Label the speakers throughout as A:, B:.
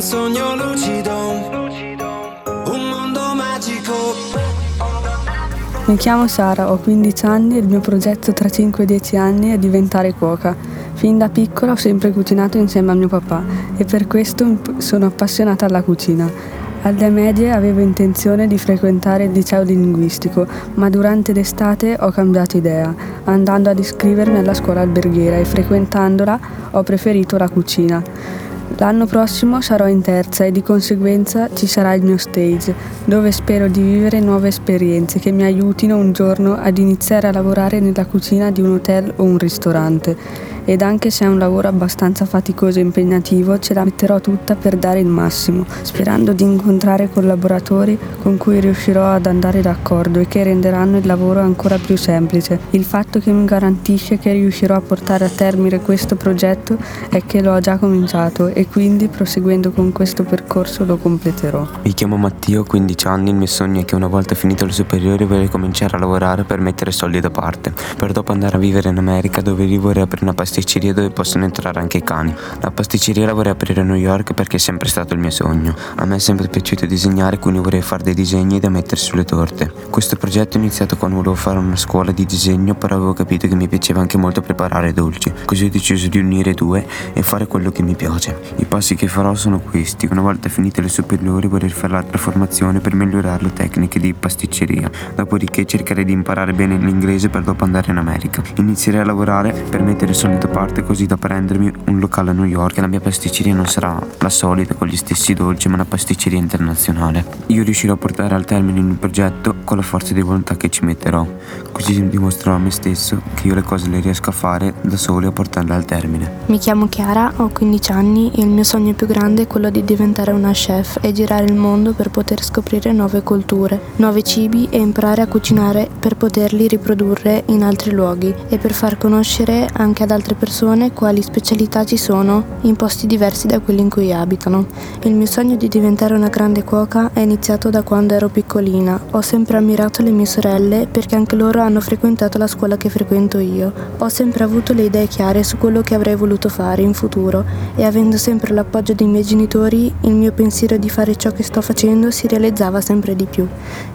A: Un sogno lucido, un mondo magico.
B: Mi chiamo Sara, ho 15 anni e il mio progetto tra 5 e 10 anni è diventare cuoca. Fin da piccola ho sempre cucinato insieme a mio papà e per questo sono appassionata alla cucina. Alle medie avevo intenzione di frequentare il liceo linguistico, ma durante l'estate ho cambiato idea, andando ad iscrivermi alla scuola alberghiera e frequentandola ho preferito la cucina. L'anno prossimo sarò in terza e di conseguenza ci sarà il mio stage, dove spero di vivere nuove esperienze che mi aiutino un giorno ad iniziare a lavorare nella cucina di un hotel o un ristorante ed anche se è un lavoro abbastanza faticoso e impegnativo ce la metterò tutta per dare il massimo, sperando di incontrare collaboratori con cui riuscirò ad andare d'accordo e che renderanno il lavoro ancora più semplice. Il fatto che mi garantisce che riuscirò a portare a termine questo progetto è che l'ho già cominciato e quindi proseguendo con questo percorso lo completerò.
C: Mi chiamo Matteo, ho 15 anni, il mio sogno è che una volta finito le superiori vorrei cominciare a lavorare per mettere soldi da parte, per dopo andare a vivere in America dove lì vorrei aprire una pasticceria pasticceria dove possono entrare anche i cani. La pasticceria la vorrei aprire a New York perché è sempre stato il mio sogno. A me è sempre piaciuto disegnare, quindi vorrei fare dei disegni da mettere sulle torte. Questo progetto è iniziato quando volevo fare una scuola di disegno, però avevo capito che mi piaceva anche molto preparare dolci. Così ho deciso di unire due e fare quello che mi piace. I passi che farò sono questi. Una volta finite le superiori vorrei fare l'altra formazione per migliorare le tecniche di pasticceria. Dopodiché cercherei di imparare bene l'inglese per dopo andare in America. Inizierei a lavorare per mettere il solito parte così da prendermi un locale a New York e la mia pasticceria non sarà la solita con gli stessi dolci ma una pasticceria internazionale. Io riuscirò a portare al termine il progetto con la forza di volontà che ci metterò, così dimostrerò a me stesso che io le cose le riesco a fare da solo e a portarle al termine.
D: Mi chiamo Chiara, ho 15 anni e il mio sogno più grande è quello di diventare una chef e girare il mondo per poter scoprire nuove culture, nuovi cibi e imparare a cucinare per poterli riprodurre in altri luoghi e per far conoscere anche ad altre persone quali specialità ci sono in posti diversi da quelli in cui abitano. Il mio sogno di diventare una grande cuoca è iniziato da quando ero piccolina. Ho sempre ammirato le mie sorelle perché anche loro hanno frequentato la scuola che frequento io. Ho sempre avuto le idee chiare su quello che avrei voluto fare in futuro e avendo sempre l'appoggio dei miei genitori, il mio pensiero di fare ciò che sto facendo si realizzava sempre di più.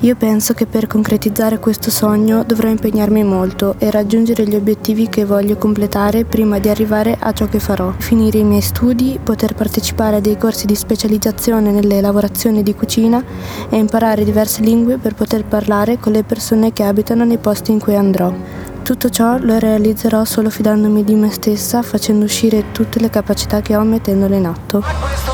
D: Io penso che per concretizzare questo sogno dovrò impegnarmi molto e raggiungere gli obiettivi che voglio completare prima di arrivare a ciò che farò. Finire i miei studi, poter partecipare a dei corsi di specializzazione nelle lavorazioni di cucina e imparare diverse lingue per poter parlare con le persone che abitano nei posti in cui andrò. Tutto ciò lo realizzerò solo fidandomi di me stessa, facendo uscire tutte le capacità che ho mettendole in atto.